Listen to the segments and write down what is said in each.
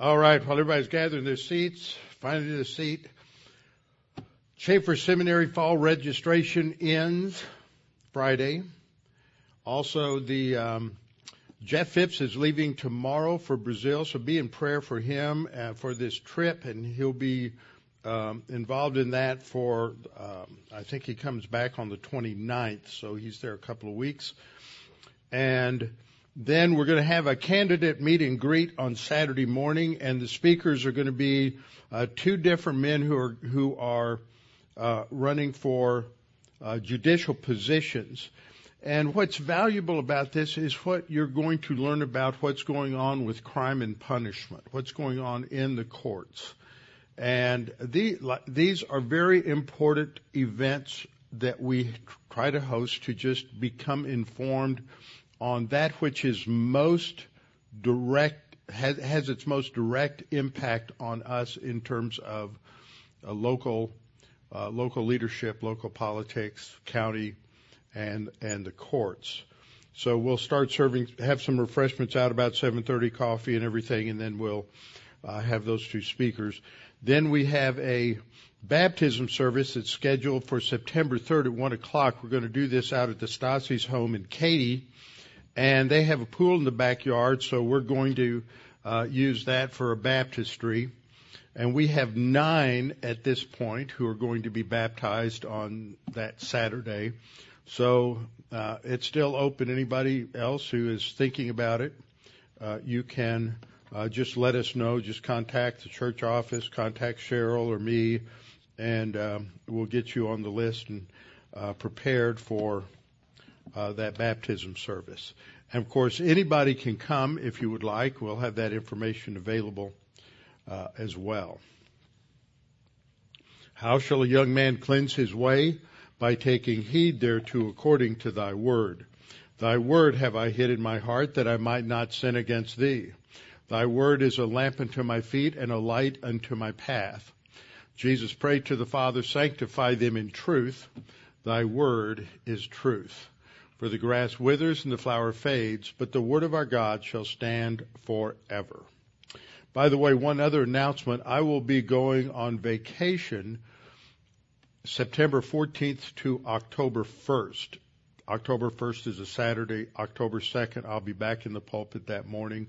All right, while everybody's gathering their seats, finding a seat, Chafer Seminary fall registration ends Friday. Also, the um, Jeff Phipps is leaving tomorrow for Brazil, so be in prayer for him uh, for this trip, and he'll be um, involved in that for, um, I think he comes back on the 29th, so he's there a couple of weeks. And then we're going to have a candidate meet and greet on Saturday morning, and the speakers are going to be uh, two different men who are who are uh, running for uh, judicial positions. And what's valuable about this is what you're going to learn about what's going on with crime and punishment, what's going on in the courts. And the, these are very important events that we try to host to just become informed on that which is most direct, has, has its most direct impact on us in terms of uh, local, uh, local leadership, local politics, county, and, and the courts. So we'll start serving, have some refreshments out about 7:30, coffee and everything, and then we'll uh, have those two speakers. Then we have a baptism service that's scheduled for September 3rd at 1 o'clock. We're going to do this out at the Stassi's home in Katy and they have a pool in the backyard, so we're going to uh, use that for a baptistry. And we have nine at this point who are going to be baptized on that Saturday. So uh, it's still open. Anybody else who is thinking about it, uh, you can uh, just let us know. Just contact the church office, contact Cheryl or me, and um, we'll get you on the list and uh, prepared for uh, that baptism service. And of course, anybody can come if you would like. We'll have that information available uh, as well. How shall a young man cleanse his way? By taking heed thereto according to thy word. Thy word have I hid in my heart that I might not sin against thee. Thy word is a lamp unto my feet and a light unto my path. Jesus prayed to the Father, sanctify them in truth. Thy word is truth. For the grass withers and the flower fades, but the word of our God shall stand forever. By the way, one other announcement. I will be going on vacation September 14th to October 1st. October 1st is a Saturday. October 2nd, I'll be back in the pulpit that morning.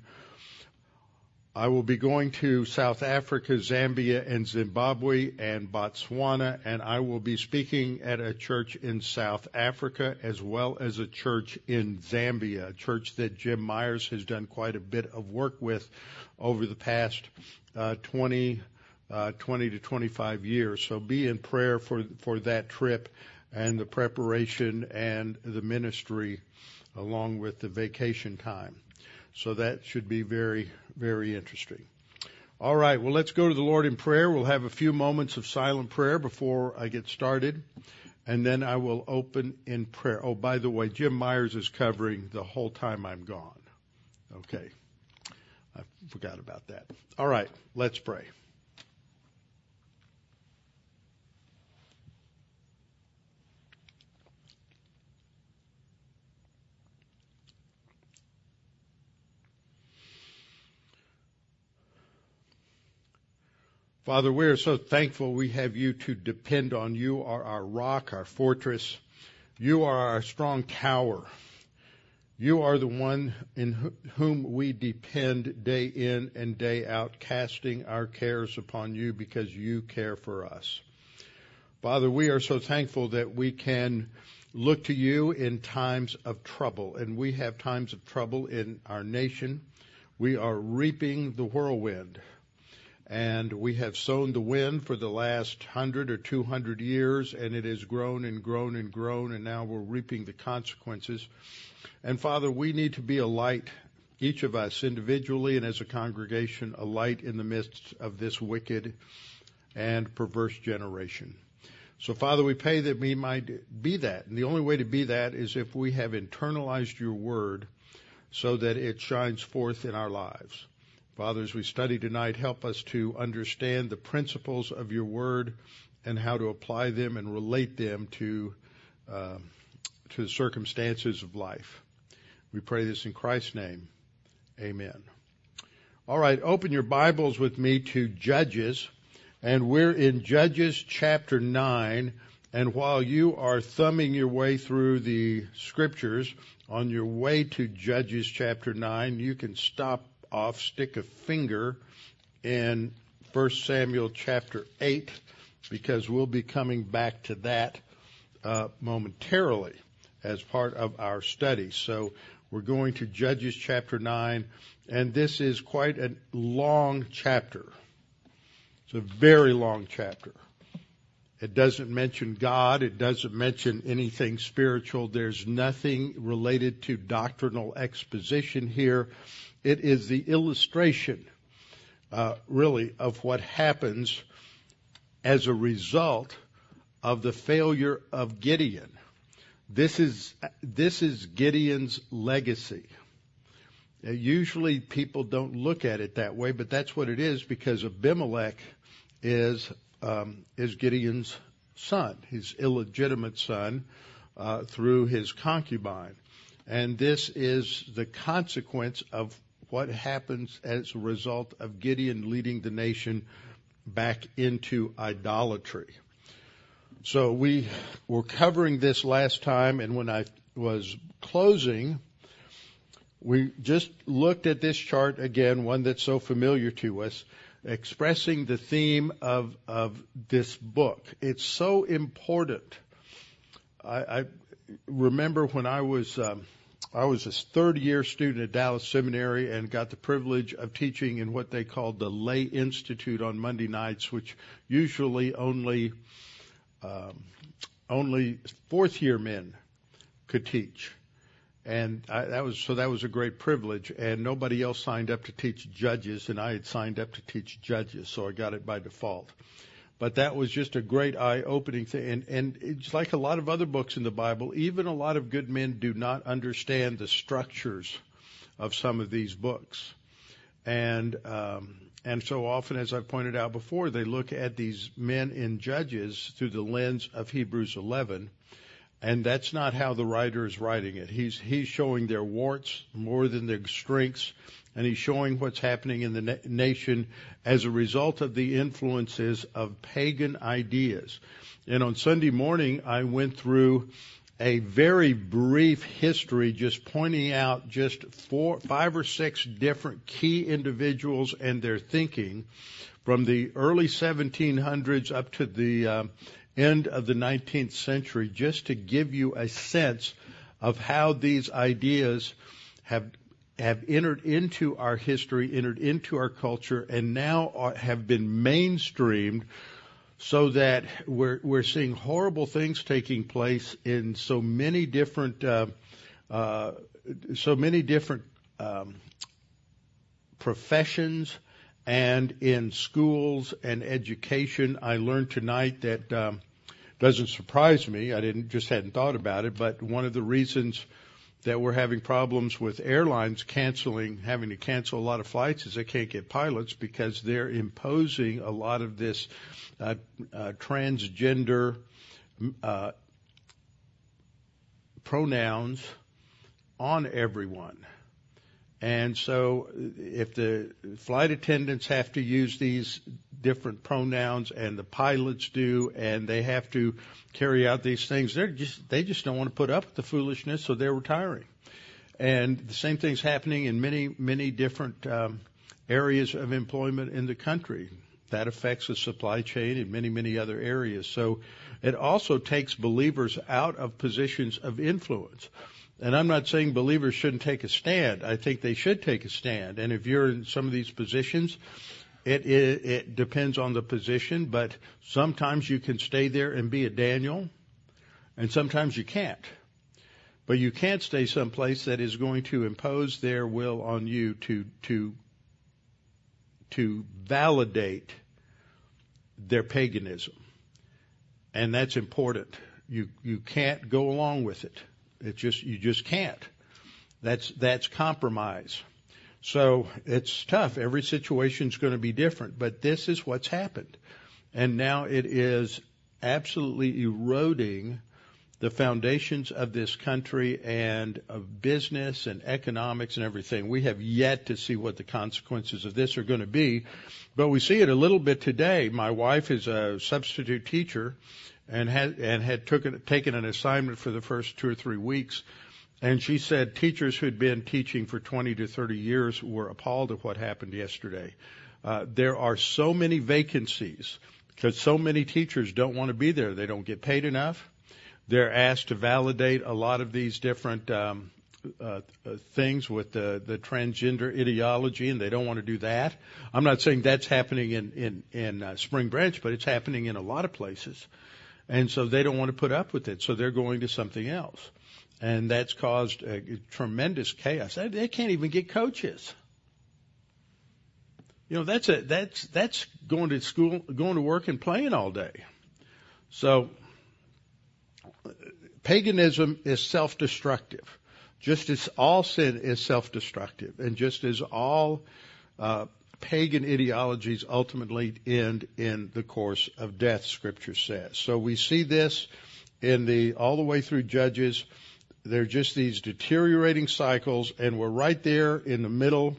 I will be going to South Africa, Zambia, and Zimbabwe and Botswana, and I will be speaking at a church in South Africa as well as a church in Zambia, a church that Jim Myers has done quite a bit of work with over the past uh, 20, uh, 20 to 25 years. So be in prayer for, for that trip and the preparation and the ministry along with the vacation time. So that should be very, very interesting. All right, well, let's go to the Lord in prayer. We'll have a few moments of silent prayer before I get started, and then I will open in prayer. Oh, by the way, Jim Myers is covering the whole time I'm gone. Okay. I forgot about that. All right, let's pray. Father, we are so thankful we have you to depend on. You are our rock, our fortress. You are our strong tower. You are the one in whom we depend day in and day out, casting our cares upon you because you care for us. Father, we are so thankful that we can look to you in times of trouble, and we have times of trouble in our nation. We are reaping the whirlwind and we have sown the wind for the last hundred or two hundred years, and it has grown and grown and grown, and now we're reaping the consequences. And Father, we need to be a light, each of us individually and as a congregation, a light in the midst of this wicked and perverse generation. So Father, we pray that we might be that. And the only way to be that is if we have internalized your word so that it shines forth in our lives. Father, as we study tonight, help us to understand the principles of your word and how to apply them and relate them to uh, to the circumstances of life. We pray this in Christ's name. Amen. All right, open your Bibles with me to Judges, and we're in Judges chapter 9. And while you are thumbing your way through the scriptures, on your way to Judges chapter 9, you can stop off, stick a finger in 1 Samuel chapter 8, because we'll be coming back to that uh, momentarily as part of our study. So we're going to Judges chapter 9 and this is quite a long chapter. It's a very long chapter. It doesn't mention God. It doesn't mention anything spiritual. There's nothing related to doctrinal exposition here. It is the illustration, uh, really, of what happens as a result of the failure of Gideon. This is, this is Gideon's legacy. Usually people don't look at it that way, but that's what it is because Abimelech is um, is Gideon's son, his illegitimate son, uh, through his concubine, and this is the consequence of what happens as a result of Gideon leading the nation back into idolatry. So we were covering this last time, and when I was closing we just looked at this chart again, one that's so familiar to us, expressing the theme of, of this book. It's so important. I, I remember when I was, um, I was a third year student at Dallas Seminary and got the privilege of teaching in what they called the Lay Institute on Monday nights, which usually only, um, only fourth year men could teach and I, that was so that was a great privilege. And nobody else signed up to teach judges, and I had signed up to teach judges, so I got it by default. But that was just a great eye-opening thing, and and it's like a lot of other books in the Bible. Even a lot of good men do not understand the structures of some of these books, and um, and so often, as I've pointed out before, they look at these men in Judges through the lens of Hebrews 11 and that's not how the writer is writing it. He's he's showing their warts more than their strengths, and he's showing what's happening in the na- nation as a result of the influences of pagan ideas. And on Sunday morning, I went through a very brief history, just pointing out just four, five or six different key individuals and their thinking from the early 1700s up to the uh, end of the 19th century just to give you a sense of how these ideas have have entered into our history, entered into our culture, and now are, have been mainstreamed so that we're we're seeing horrible things taking place in so many different uh, uh, so many different um, professions and in schools and education. I learned tonight that um, doesn't surprise me. I didn't just hadn't thought about it, but one of the reasons that we're having problems with airlines canceling, having to cancel a lot of flights is they can't get pilots because they're imposing a lot of this uh, uh, transgender uh, pronouns on everyone. And so if the flight attendants have to use these different pronouns and the pilots do and they have to carry out these things, they're just, they just don't want to put up with the foolishness, so they're retiring. And the same thing's happening in many, many different um, areas of employment in the country. That affects the supply chain in many, many other areas. So it also takes believers out of positions of influence. And I'm not saying believers shouldn't take a stand. I think they should take a stand. And if you're in some of these positions, it, it, it depends on the position, but sometimes you can stay there and be a Daniel, and sometimes you can't. But you can't stay someplace that is going to impose their will on you to to to validate their paganism. And that's important. You you can't go along with it. It just you just can't. That's that's compromise. So it's tough. Every situation is going to be different, but this is what's happened. And now it is absolutely eroding the foundations of this country and of business and economics and everything. We have yet to see what the consequences of this are going to be, but we see it a little bit today. My wife is a substitute teacher and had and had took, taken an assignment for the first two or three weeks. And she said teachers who'd been teaching for 20 to 30 years were appalled at what happened yesterday. Uh, there are so many vacancies because so many teachers don't want to be there. They don't get paid enough. They're asked to validate a lot of these different um, uh, uh, things with the, the transgender ideology, and they don't want to do that. I'm not saying that's happening in in, in uh, Spring Branch, but it's happening in a lot of places, and so they don't want to put up with it. So they're going to something else, and that's caused a, a tremendous chaos. They, they can't even get coaches. You know, that's a that's that's going to school, going to work, and playing all day. So paganism is self-destructive, just as all sin is self-destructive, and just as all uh, pagan ideologies ultimately end in the course of death. Scripture says. So we see this in the all the way through Judges. They're just these deteriorating cycles, and we're right there in the middle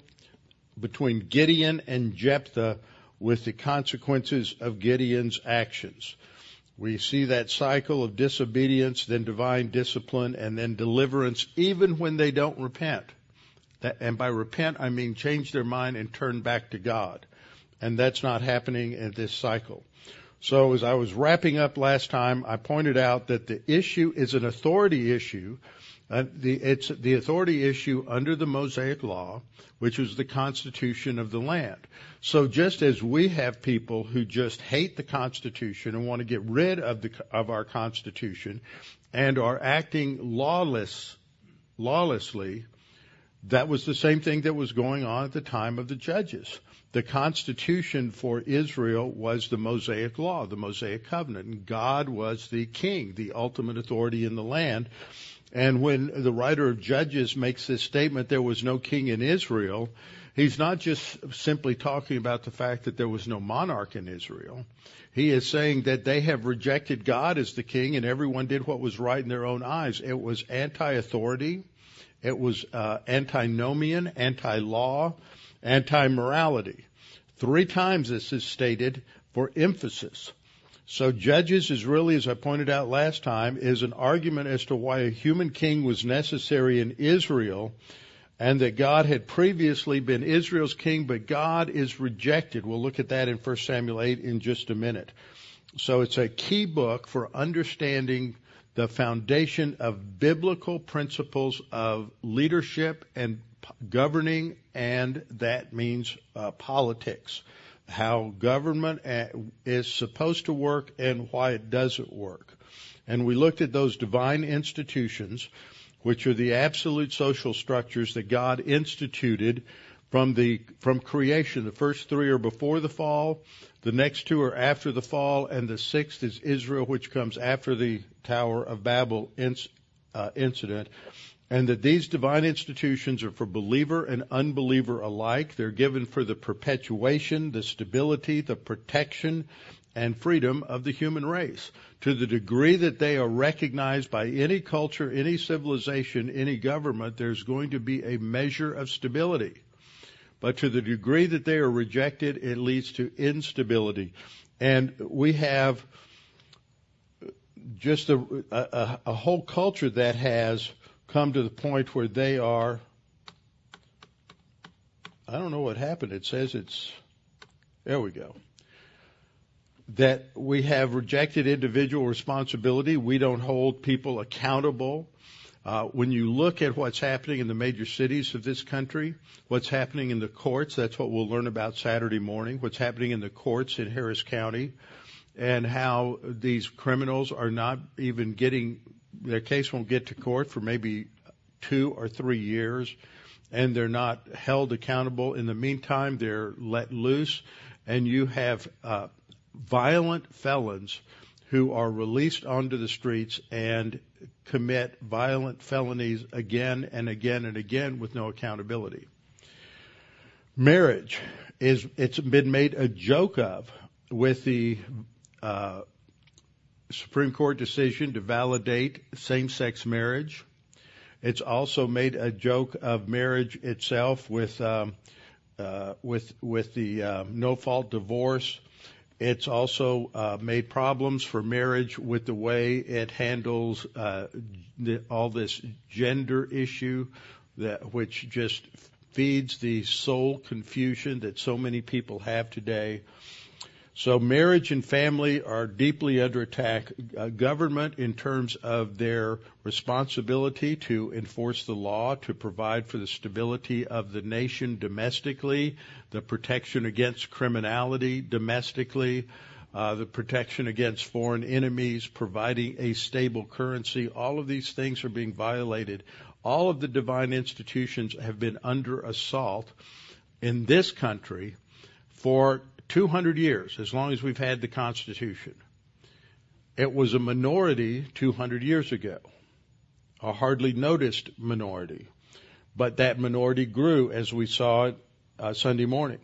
between Gideon and Jephthah with the consequences of Gideon's actions. We see that cycle of disobedience, then divine discipline, and then deliverance, even when they don't repent. That, and by repent, I mean change their mind and turn back to God. And that's not happening in this cycle. So as I was wrapping up last time, I pointed out that the issue is an authority issue uh, the, it's the authority issue under the Mosaic Law, which was the constitution of the land. So just as we have people who just hate the Constitution and want to get rid of the of our Constitution, and are acting lawless, lawlessly, that was the same thing that was going on at the time of the judges. The Constitution for Israel was the Mosaic Law, the Mosaic Covenant, and God was the king, the ultimate authority in the land. And when the writer of Judges makes this statement, there was no king in Israel, he's not just simply talking about the fact that there was no monarch in Israel. He is saying that they have rejected God as the king and everyone did what was right in their own eyes. It was anti-authority. It was uh, antinomian, anti-law, anti-morality. Three times this is stated for emphasis. So Judges is really, as I pointed out last time, is an argument as to why a human king was necessary in Israel and that God had previously been Israel's king, but God is rejected. We'll look at that in 1 Samuel 8 in just a minute. So it's a key book for understanding the foundation of biblical principles of leadership and governing, and that means uh, politics how government is supposed to work and why it doesn't work. And we looked at those divine institutions, which are the absolute social structures that God instituted from the from creation. The first three are before the fall, the next two are after the fall, and the sixth is Israel, which comes after the Tower of Babel inc- uh, incident and that these divine institutions are for believer and unbeliever alike. They're given for the perpetuation, the stability, the protection, and freedom of the human race. To the degree that they are recognized by any culture, any civilization, any government, there's going to be a measure of stability. But to the degree that they are rejected, it leads to instability. And we have just a, a, a whole culture that has come to the point where they are. I don't know what happened. It says it's. There we go. That we have rejected individual responsibility. We don't hold people accountable. Uh, when you look at what's happening in the major cities of this country, what's happening in the courts, that's what we'll learn about Saturday morning, what's happening in the courts in Harris County, and how these criminals are not even getting their case won't get to court for maybe two or three years, and they're not held accountable. In the meantime, they're let loose, and you have uh, violent felons who are released onto the streets and commit violent felonies again and again and again with no accountability. Marriage is it's been made a joke of with the uh, Supreme Court decision to validate same-sex marriage. It's also made a joke of marriage itself with um, uh, with with the uh, no-fault divorce. It's also uh, made problems for marriage with the way it handles uh, the, all this gender issue, that which just feeds the soul confusion that so many people have today. So marriage and family are deeply under attack. Uh, government, in terms of their responsibility to enforce the law, to provide for the stability of the nation domestically, the protection against criminality domestically, uh, the protection against foreign enemies, providing a stable currency, all of these things are being violated. All of the divine institutions have been under assault in this country for 200 years, as long as we've had the Constitution. It was a minority 200 years ago, a hardly noticed minority. But that minority grew as we saw it uh, Sunday morning.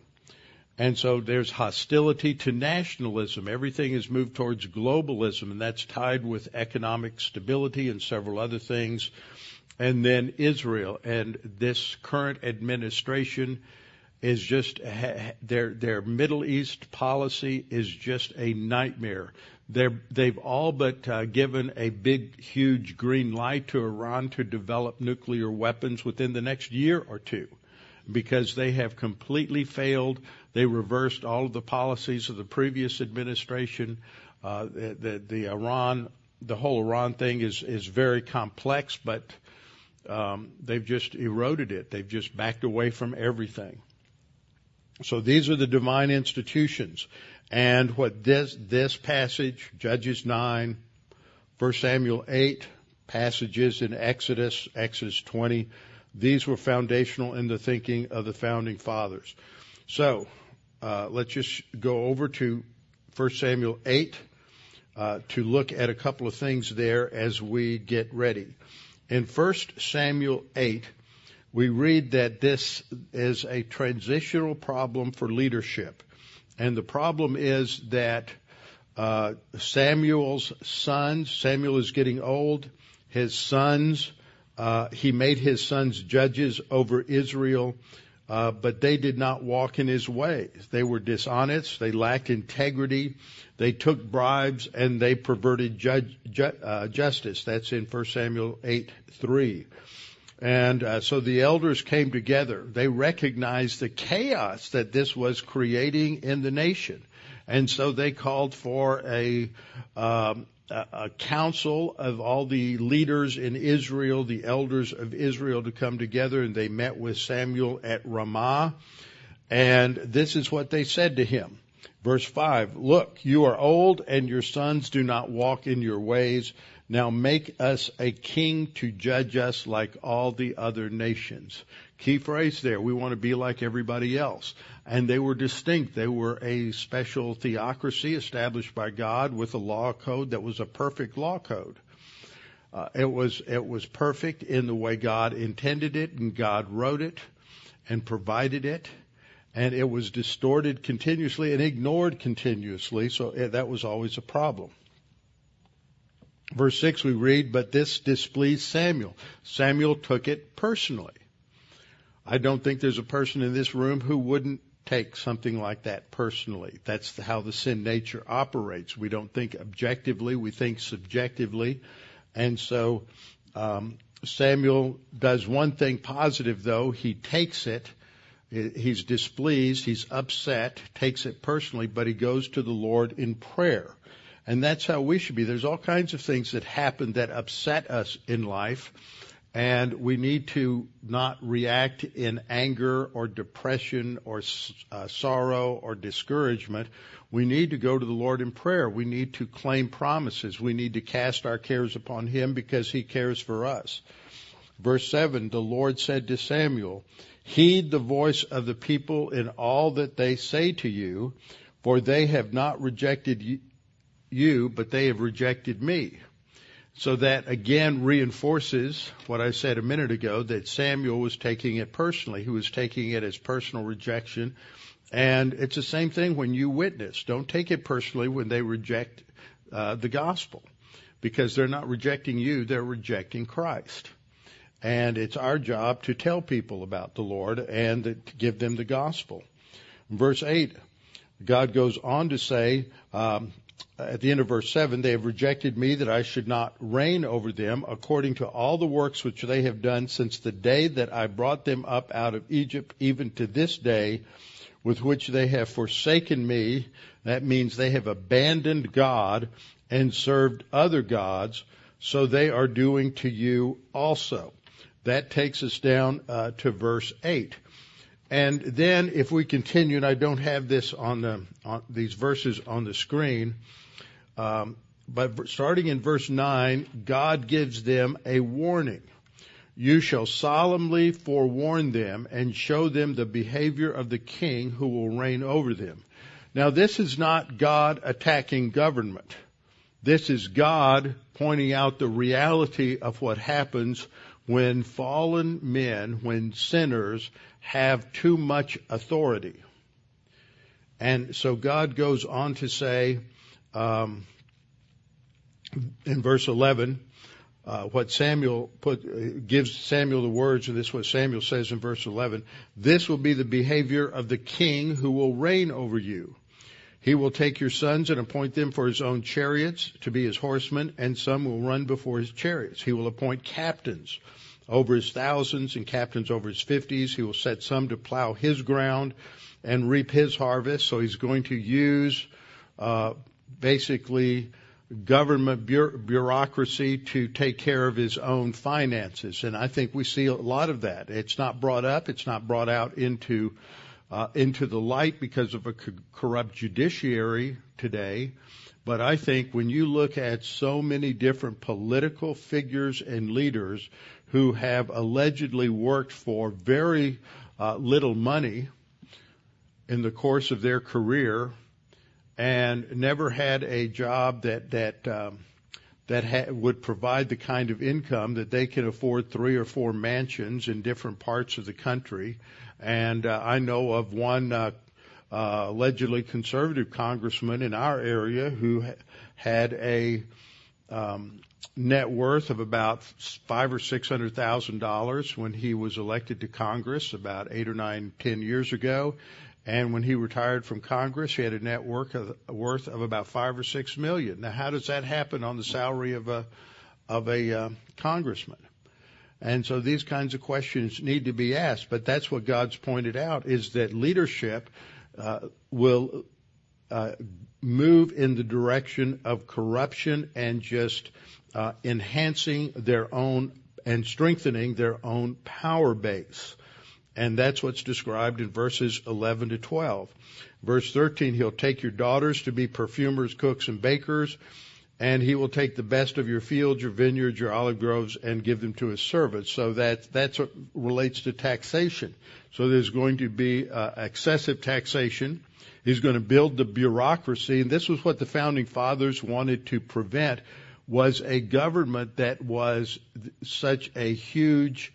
And so there's hostility to nationalism. Everything is moved towards globalism, and that's tied with economic stability and several other things. And then Israel and this current administration is just their their Middle East policy is just a nightmare. They're, they've all but uh, given a big, huge green light to Iran to develop nuclear weapons within the next year or two, because they have completely failed. They reversed all of the policies of the previous administration. Uh, the, the, the Iran, the whole Iran thing is is very complex, but um, they've just eroded it. They've just backed away from everything. So these are the divine institutions. And what this, this passage, Judges 9, 1 Samuel 8, passages in Exodus, Exodus 20, these were foundational in the thinking of the founding fathers. So, uh, let's just go over to 1 Samuel 8 uh, to look at a couple of things there as we get ready. In 1 Samuel 8, we read that this is a transitional problem for leadership. And the problem is that uh, Samuel's sons, Samuel is getting old, his sons, uh, he made his sons judges over Israel, uh, but they did not walk in his ways. They were dishonest, they lacked integrity, they took bribes, and they perverted judge, ju- uh, justice. That's in 1 Samuel 8 3. And uh, so the elders came together. They recognized the chaos that this was creating in the nation. And so they called for a, um, a council of all the leaders in Israel, the elders of Israel to come together and they met with Samuel at Ramah. And this is what they said to him. Verse 5, look, you are old and your sons do not walk in your ways. Now make us a king to judge us like all the other nations. Key phrase there. We want to be like everybody else. And they were distinct. They were a special theocracy established by God with a law code that was a perfect law code. Uh, it was it was perfect in the way God intended it, and God wrote it and provided it, and it was distorted continuously and ignored continuously. So it, that was always a problem. Verse 6 we read, but this displeased Samuel. Samuel took it personally. I don't think there's a person in this room who wouldn't take something like that personally. That's how the sin nature operates. We don't think objectively, we think subjectively. And so um, Samuel does one thing positive, though. He takes it. He's displeased. He's upset. Takes it personally, but he goes to the Lord in prayer. And that's how we should be. There's all kinds of things that happen that upset us in life. And we need to not react in anger or depression or uh, sorrow or discouragement. We need to go to the Lord in prayer. We need to claim promises. We need to cast our cares upon Him because He cares for us. Verse 7, the Lord said to Samuel, Heed the voice of the people in all that they say to you, for they have not rejected you, but they have rejected me. So that again reinforces what I said a minute ago that Samuel was taking it personally. He was taking it as personal rejection. And it's the same thing when you witness. Don't take it personally when they reject uh, the gospel because they're not rejecting you, they're rejecting Christ. And it's our job to tell people about the Lord and to give them the gospel. verse 8, God goes on to say, um, at the end of verse 7, they have rejected me that I should not reign over them according to all the works which they have done since the day that I brought them up out of Egypt, even to this day, with which they have forsaken me. That means they have abandoned God and served other gods, so they are doing to you also. That takes us down uh, to verse 8. And then if we continue, and I don't have this on the on these verses on the screen, um, but starting in verse 9, God gives them a warning. You shall solemnly forewarn them and show them the behavior of the king who will reign over them. Now this is not God attacking government. This is God pointing out the reality of what happens when fallen men, when sinners have too much authority. And so God goes on to say um, in verse 11, uh, what Samuel put uh, gives Samuel the words, and this is what Samuel says in verse 11. This will be the behavior of the king who will reign over you. He will take your sons and appoint them for his own chariots to be his horsemen, and some will run before his chariots. He will appoint captains over his thousands and captains over his fifties. He will set some to plow his ground and reap his harvest. So he's going to use uh, basically government bureaucracy to take care of his own finances. And I think we see a lot of that. It's not brought up. It's not brought out into uh, into the light because of a corrupt judiciary today. But I think when you look at so many different political figures and leaders who have allegedly worked for very uh, little money in the course of their career and never had a job that that um, that ha- would provide the kind of income that they can afford three or four mansions in different parts of the country. And uh, I know of one uh, uh, allegedly conservative congressman in our area who ha- had a um, net worth of about five or six hundred thousand dollars when he was elected to Congress about eight or nine, ten years ago. And when he retired from Congress, he had a net worth of, worth of about five or six million. Now, how does that happen on the salary of a of a uh, congressman? And so these kinds of questions need to be asked. But that's what God's pointed out is that leadership uh, will uh, move in the direction of corruption and just uh, enhancing their own and strengthening their own power base. And that's what's described in verses 11 to 12. Verse 13, he'll take your daughters to be perfumers, cooks, and bakers, and he will take the best of your fields, your vineyards, your olive groves, and give them to his servants. So that, that's what relates to taxation. So there's going to be uh, excessive taxation. He's going to build the bureaucracy, and this was what the founding fathers wanted to prevent was a government that was such a huge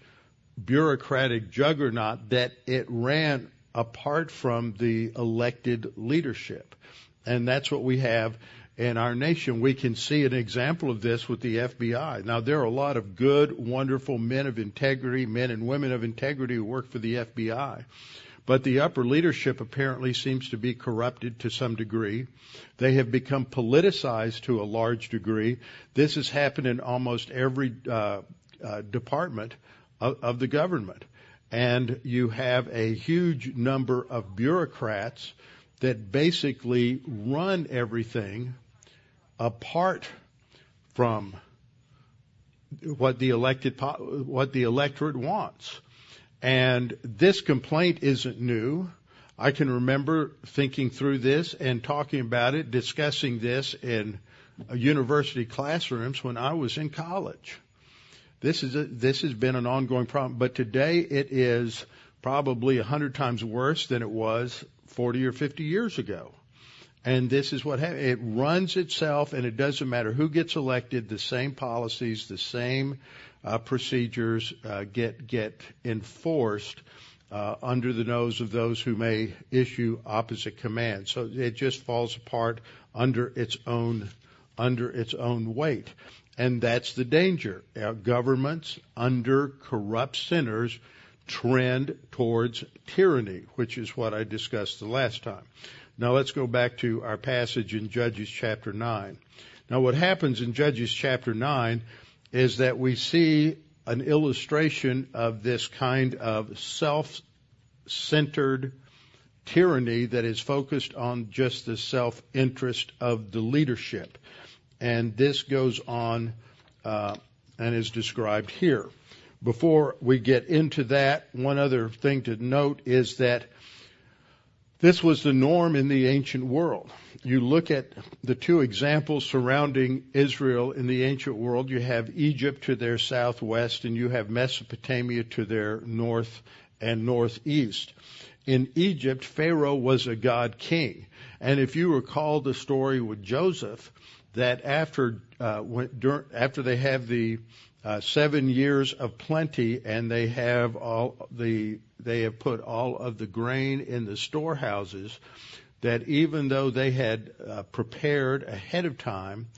bureaucratic juggernaut that it ran apart from the elected leadership. And that's what we have in our nation. We can see an example of this with the FBI. Now, there are a lot of good, wonderful men of integrity, men and women of integrity who work for the FBI. But the upper leadership apparently seems to be corrupted to some degree. They have become politicized to a large degree. This has happened in almost every uh, uh, department of, of the government. And you have a huge number of bureaucrats that basically run everything apart from what the elected what the electorate wants. And this complaint isn't new. I can remember thinking through this and talking about it, discussing this in university classrooms when I was in college. This is a, this has been an ongoing problem, but today it is probably a hundred times worse than it was 40 or 50 years ago. And this is what. It runs itself, and it doesn't matter who gets elected. The same policies, the same uh, procedures uh, get get enforced uh, under the nose of those who may issue opposite commands. So it just falls apart under its own under its own weight. And that's the danger. Our governments under corrupt sinners trend towards tyranny, which is what I discussed the last time. Now let's go back to our passage in Judges chapter 9. Now what happens in Judges chapter 9 is that we see an illustration of this kind of self-centered tyranny that is focused on just the self-interest of the leadership. And this goes on uh, and is described here. Before we get into that, one other thing to note is that this was the norm in the ancient world. You look at the two examples surrounding Israel in the ancient world. You have Egypt to their southwest and you have Mesopotamia to their north and northeast. In Egypt, Pharaoh was a god king. And if you recall the story with Joseph, that after uh, when, after they have the uh, seven years of plenty and they have all the they have put all of the grain in the storehouses that even though they had uh, prepared ahead of time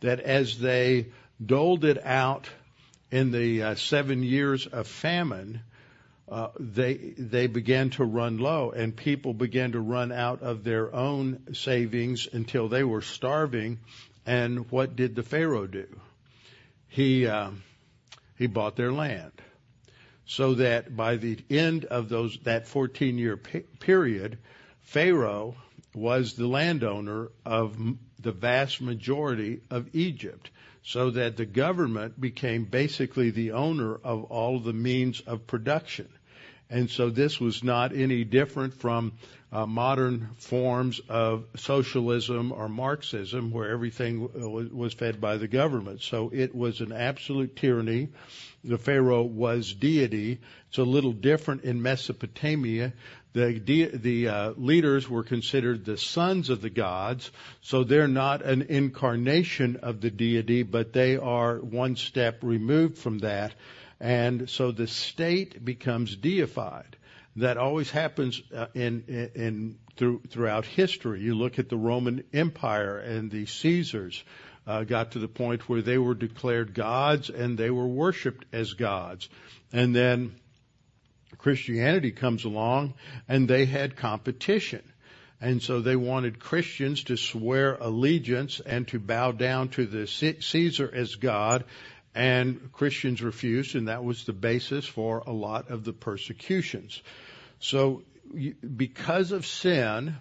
that as they doled it out in the uh, seven years of famine uh, they they began to run low and people began to run out of their own savings until they were starving. And what did the pharaoh do? He um, he bought their land. So that by the end of those that 14 year period, Pharaoh was the landowner of the vast majority of Egypt, so that the government became basically the owner of all the means of production. And so this was not any different from uh, modern forms of socialism or Marxism, where everything was fed by the government. So it was an absolute tyranny the Pharaoh was deity. It's a little different in Mesopotamia. The, de- the uh, leaders were considered the sons of the gods, so they're not an incarnation of the deity, but they are one step removed from that. And so the state becomes deified. That always happens uh, in, in, in through, throughout history. You look at the Roman Empire and the Caesars uh, got to the point where they were declared gods and they were worshipped as gods. And then Christianity comes along and they had competition. And so they wanted Christians to swear allegiance and to bow down to the Caesar as God. And Christians refused, and that was the basis for a lot of the persecutions. So, because of sin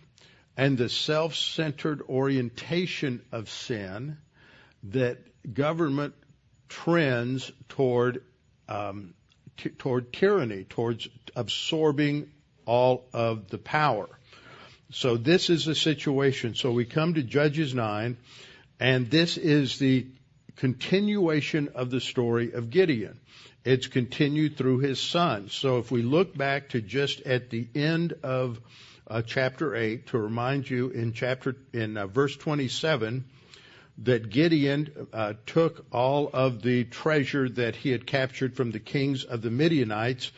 and the self-centered orientation of sin, that government trends toward um, t- toward tyranny, towards absorbing all of the power. So this is the situation. So we come to Judges 9, and this is the continuation of the story of Gideon. It's continued through his son. So if we look back to just at the end of uh, chapter 8, to remind you in chapter, in uh, verse 27, that Gideon uh, took all of the treasure that he had captured from the kings of the Midianites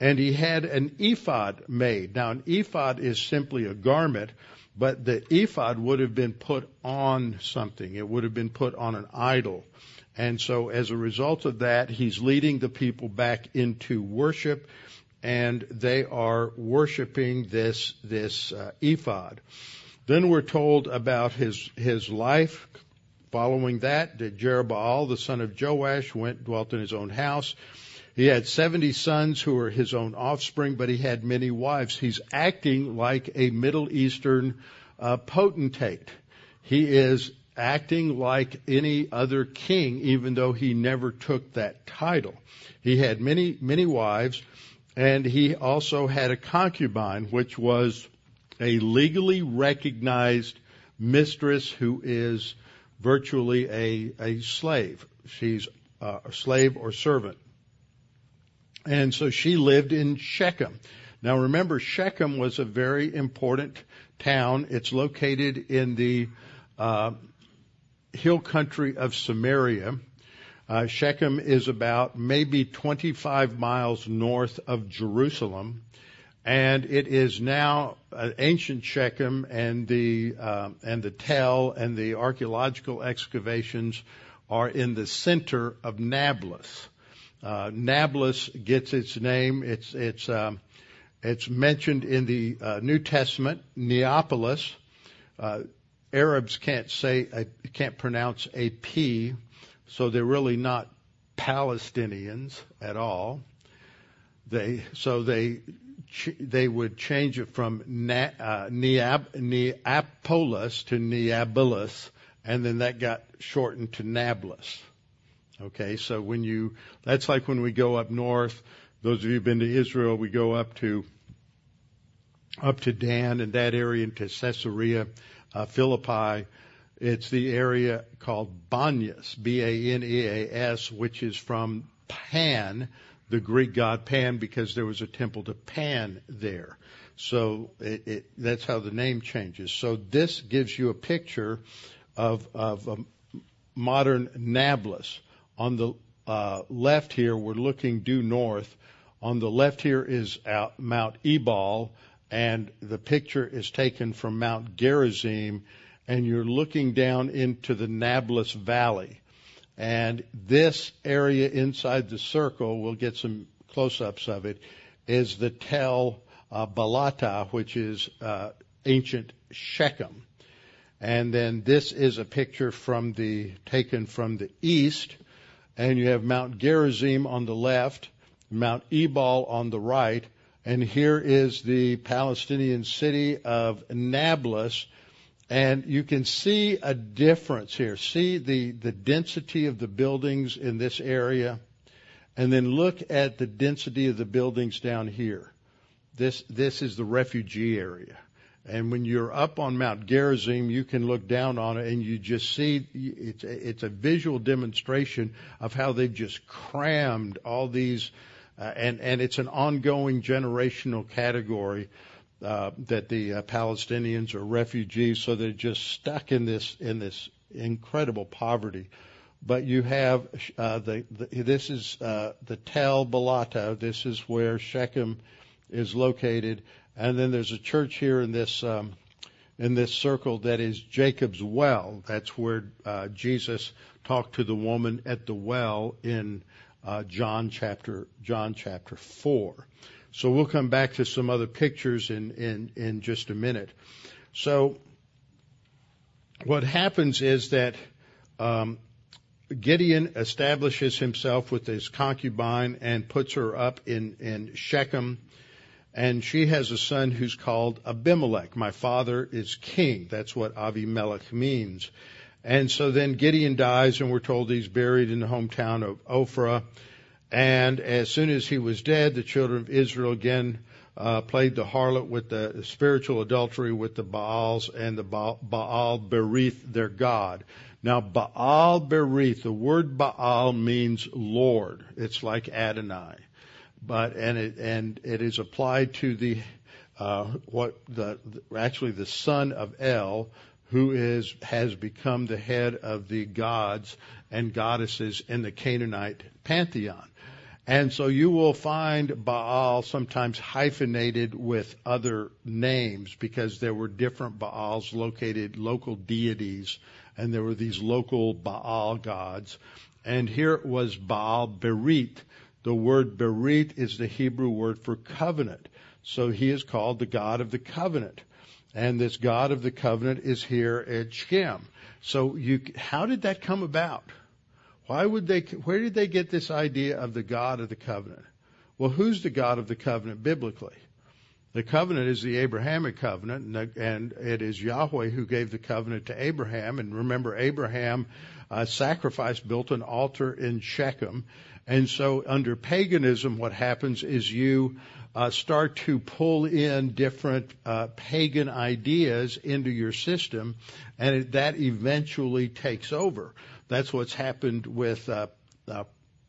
and he had an ephod made. Now, an ephod is simply a garment, but the ephod would have been put on something. It would have been put on an idol. And so as a result of that, he's leading the people back into worship and they are worshiping this, this uh, ephod. Then we're told about his, his life Following that, Jerubbaal, the son of Joash, went dwelt in his own house. He had 70 sons who were his own offspring, but he had many wives. He's acting like a Middle Eastern uh, potentate. He is acting like any other king, even though he never took that title. He had many, many wives, and he also had a concubine, which was a legally recognized mistress who is virtually a, a slave. She's uh, a slave or servant. And so she lived in Shechem. Now remember, Shechem was a very important town. It's located in the uh, hill country of Samaria. Uh, Shechem is about maybe 25 miles north of Jerusalem. And it is now uh, ancient Shechem, and the uh, and the Tell and the archaeological excavations are in the center of Nablus. Uh, Nablus gets its name. It's it's um, it's mentioned in the uh, New Testament. Neapolis. Uh, Arabs can't say a, can't pronounce a p, so they're really not Palestinians at all. They so they they would change it from uh, Neapolis to Neapolis, and then that got shortened to Nablus. Okay, so when you, that's like when we go up north, those of you who've been to Israel, we go up to, up to Dan and that area into Caesarea, uh, Philippi. It's the area called Banyas, B-A-N-E-A-S, which is from Pan, the Greek god Pan, because there was a temple to Pan there. So it, it, that's how the name changes. So this gives you a picture of, of modern Nablus. On the uh, left here, we're looking due north. On the left here is Mount Ebal, and the picture is taken from Mount Gerizim, and you're looking down into the Nablus Valley. And this area inside the circle, we'll get some close-ups of it, is the Tel uh, Balata, which is uh, ancient Shechem. And then this is a picture from the taken from the east, and you have Mount Gerizim on the left, Mount Ebal on the right, and here is the Palestinian city of Nablus. And you can see a difference here. See the, the density of the buildings in this area, and then look at the density of the buildings down here. This, this is the refugee area. And when you're up on Mount Gerizim, you can look down on it and you just see it's it's a visual demonstration of how they've just crammed all these, uh, and and it's an ongoing generational category uh, that the uh, Palestinians are refugees, so they're just stuck in this in this incredible poverty. But you have uh, the, the this is uh, the Tel Balata. This is where Shechem is located and then there's a church here in this um, in this circle that is Jacob's well. That's where uh, Jesus talked to the woman at the well in uh, John chapter John chapter four. So we'll come back to some other pictures in in in just a minute. So what happens is that um, Gideon establishes himself with his concubine and puts her up in in Shechem and she has a son who's called Abimelech. My father is king. That's what Avimelech means. And so then Gideon dies, and we're told he's buried in the hometown of Ophrah. And as soon as he was dead, the children of Israel again uh, played the harlot with the spiritual adultery with the Baals and the Baal Berith, their god. Now, Baal Berith, the word Baal means Lord. It's like Adonai but and it and it is applied to the uh, what the actually the son of El, who is has become the head of the gods and goddesses in the Canaanite pantheon. And so you will find Baal sometimes hyphenated with other names because there were different Baals located, local deities, and there were these local Baal gods. And here it was Baal Berit, the word berit is the Hebrew word for covenant. So he is called the God of the covenant. And this God of the covenant is here at Shem. So you, how did that come about? Why would they, where did they get this idea of the God of the covenant? Well, who's the God of the covenant biblically? The covenant is the Abrahamic covenant, and it is Yahweh who gave the covenant to Abraham. And remember, Abraham uh, sacrificed, built an altar in Shechem, and so under paganism, what happens is you uh, start to pull in different uh, pagan ideas into your system, and it, that eventually takes over. That's what's happened with uh, uh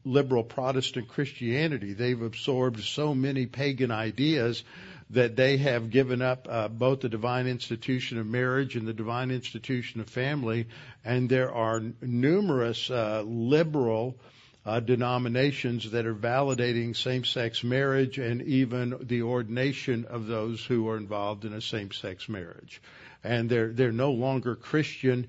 liberal Protestant Christianity. They've absorbed so many pagan ideas that they have given up uh, both the divine institution of marriage and the divine institution of family, and there are numerous uh, liberal uh, denominations that are validating same-sex marriage and even the ordination of those who are involved in a same-sex marriage. And they're they're no longer Christian,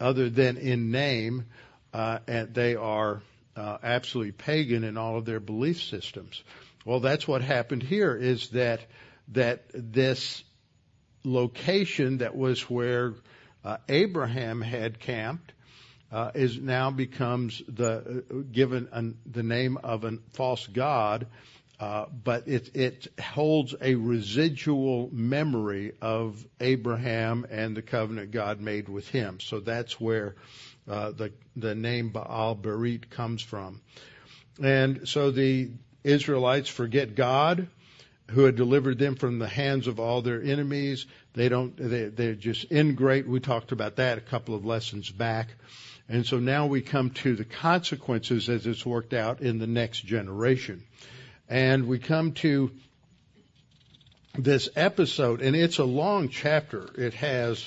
other than in name, uh, and they are uh, absolutely pagan in all of their belief systems. Well, that's what happened here. Is that that this location that was where uh, Abraham had camped uh, is now becomes the uh, given an, the name of a false god, uh, but it, it holds a residual memory of Abraham and the covenant God made with him. So that's where uh, the the name Baal Berit comes from, and so the Israelites forget God who had delivered them from the hands of all their enemies. They don't, they, they're just ingrate. We talked about that a couple of lessons back. And so now we come to the consequences as it's worked out in the next generation. And we come to this episode, and it's a long chapter. It has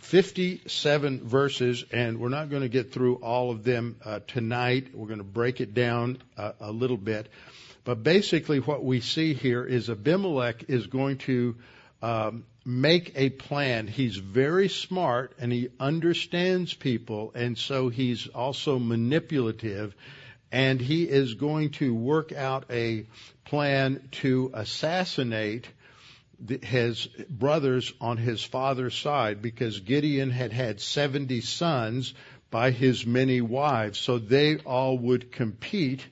57 verses, and we're not going to get through all of them uh, tonight. We're going to break it down uh, a little bit. But basically, what we see here is Abimelech is going to um, make a plan. He's very smart and he understands people, and so he's also manipulative. And he is going to work out a plan to assassinate his brothers on his father's side because Gideon had had 70 sons by his many wives. So they all would compete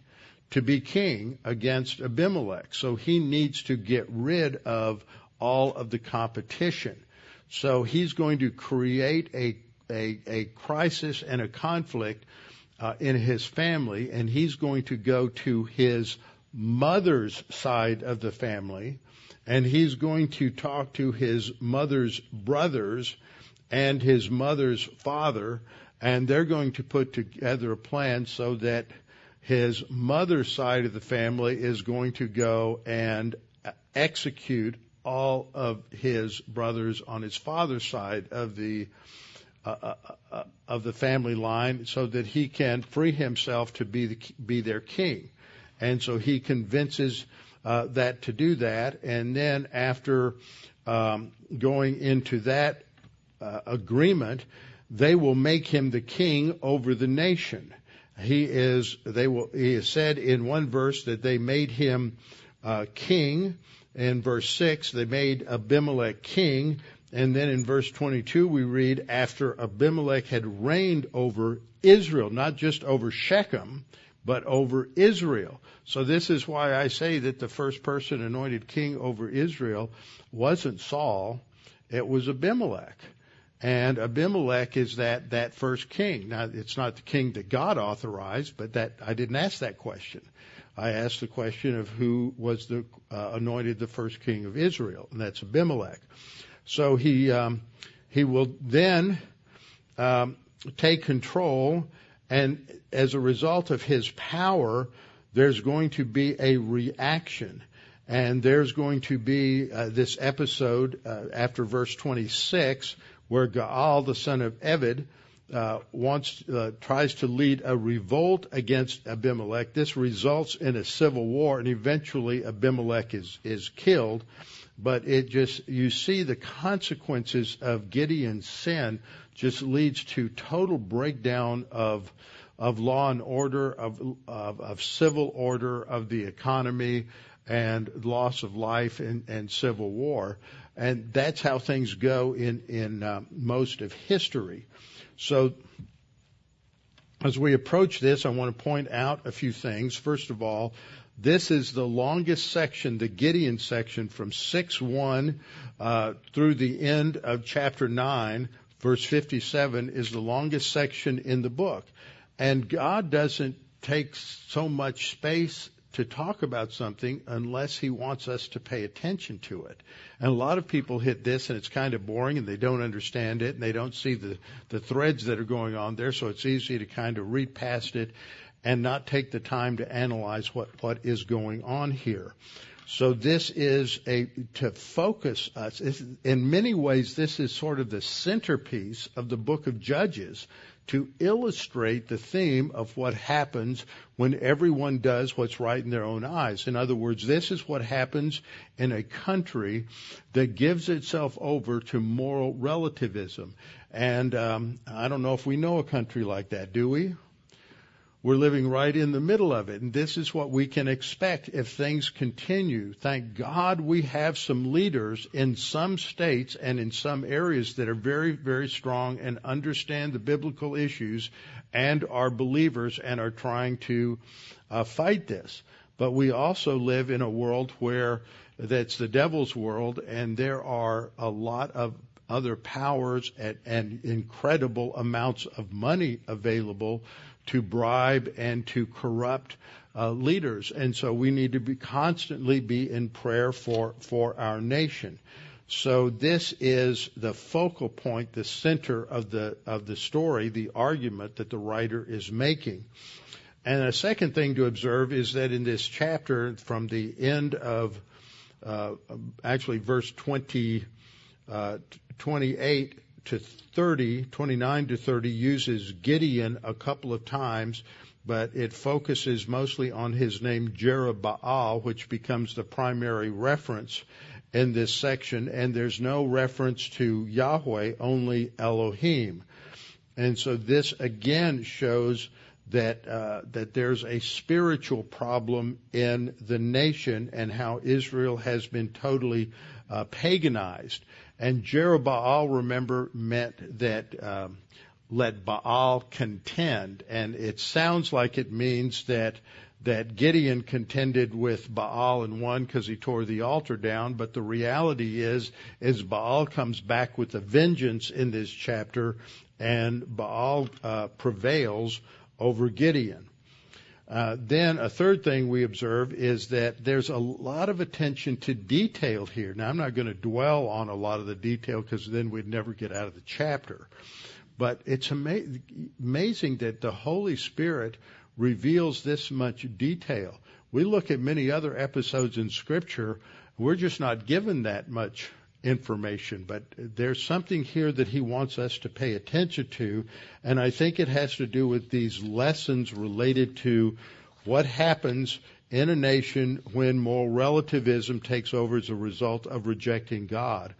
to be king against Abimelech. So he needs to get rid of all of the competition. So he's going to create a, a, a crisis and a conflict uh, in his family, and he's going to go to his mother's side of the family, and he's going to talk to his mother's brothers and his mother's father, and they're going to put together a plan so that his mother's side of the family is going to go and execute all of his brothers on his father's side of the uh, uh, uh, of the family line, so that he can free himself to be the, be their king, and so he convinces uh, that to do that, and then after um, going into that agreement, they will make him the king over the nation. He is. They will. He is said in one verse that they made him king in verse 6, they made Abimelech king. And then in verse 22, we read, after Abimelech had reigned over Israel, not just over Shechem, but over Israel. So this is why I say that the first person anointed king over Israel wasn't Saul, it was Abimelech. And Abimelech is that, that first king. Now, it's not the king that God authorized, but that, I didn't ask that question. I asked the question of who was the uh, anointed the first king of Israel, and that's Abimelech. So he um, he will then um, take control, and as a result of his power, there's going to be a reaction. And there's going to be uh, this episode uh, after verse 26 where Gaal, the son of Ebed, uh, wants uh, tries to lead a revolt against Abimelech. This results in a civil war, and eventually Abimelech is is killed. But it just you see the consequences of Gideon's sin just leads to total breakdown of of law and order, of of, of civil order, of the economy, and loss of life and, and civil war. And that's how things go in in uh, most of history. So, as we approach this, I want to point out a few things. First of all, this is the longest section, the Gideon section, from 6 1 uh, through the end of chapter 9, verse 57, is the longest section in the book. And God doesn't take so much space to talk about something unless he wants us to pay attention to it. And a lot of people hit this and it's kind of boring and they don't understand it and they don't see the, the threads that are going on there. So it's easy to kind of read past it and not take the time to analyze what, what is going on here. So this is a to focus us. In many ways, this is sort of the centerpiece of the book of Judges to illustrate the theme of what happens when everyone does what's right in their own eyes. In other words, this is what happens in a country that gives itself over to moral relativism. And um, I don't know if we know a country like that, do we? We're living right in the middle of it. And this is what we can expect if things continue. Thank God we have some leaders in some states and in some areas that are very, very strong and understand the biblical issues and are believers and are trying to uh, fight this. But we also live in a world where that's the devil's world and there are a lot of other powers and, and incredible amounts of money available to bribe and to corrupt uh, leaders. And so we need to be constantly be in prayer for, for our nation. So this is the focal point, the center of the, of the story, the argument that the writer is making. And a second thing to observe is that in this chapter, from the end of uh, actually verse 20, uh, 28 to 30, 29 to 30 uses Gideon a couple of times, but it focuses mostly on his name Jerubbaal, which becomes the primary reference in this section, and there's no reference to Yahweh, only Elohim. And so this again shows that uh, that there's a spiritual problem in the nation and how Israel has been totally uh, paganized. And Jerubbaal, remember, meant that um, let Baal contend, and it sounds like it means that that Gideon contended with Baal and won because he tore the altar down. But the reality is, is Baal comes back with a vengeance in this chapter, and Baal uh, prevails over Gideon. Uh, then a third thing we observe is that there's a lot of attention to detail here. Now I'm not going to dwell on a lot of the detail because then we'd never get out of the chapter. But it's ama- amazing that the Holy Spirit reveals this much detail. We look at many other episodes in Scripture, we're just not given that much information, but there's something here that he wants us to pay attention to, and I think it has to do with these lessons related to what happens in a nation when moral relativism takes over as a result of rejecting God.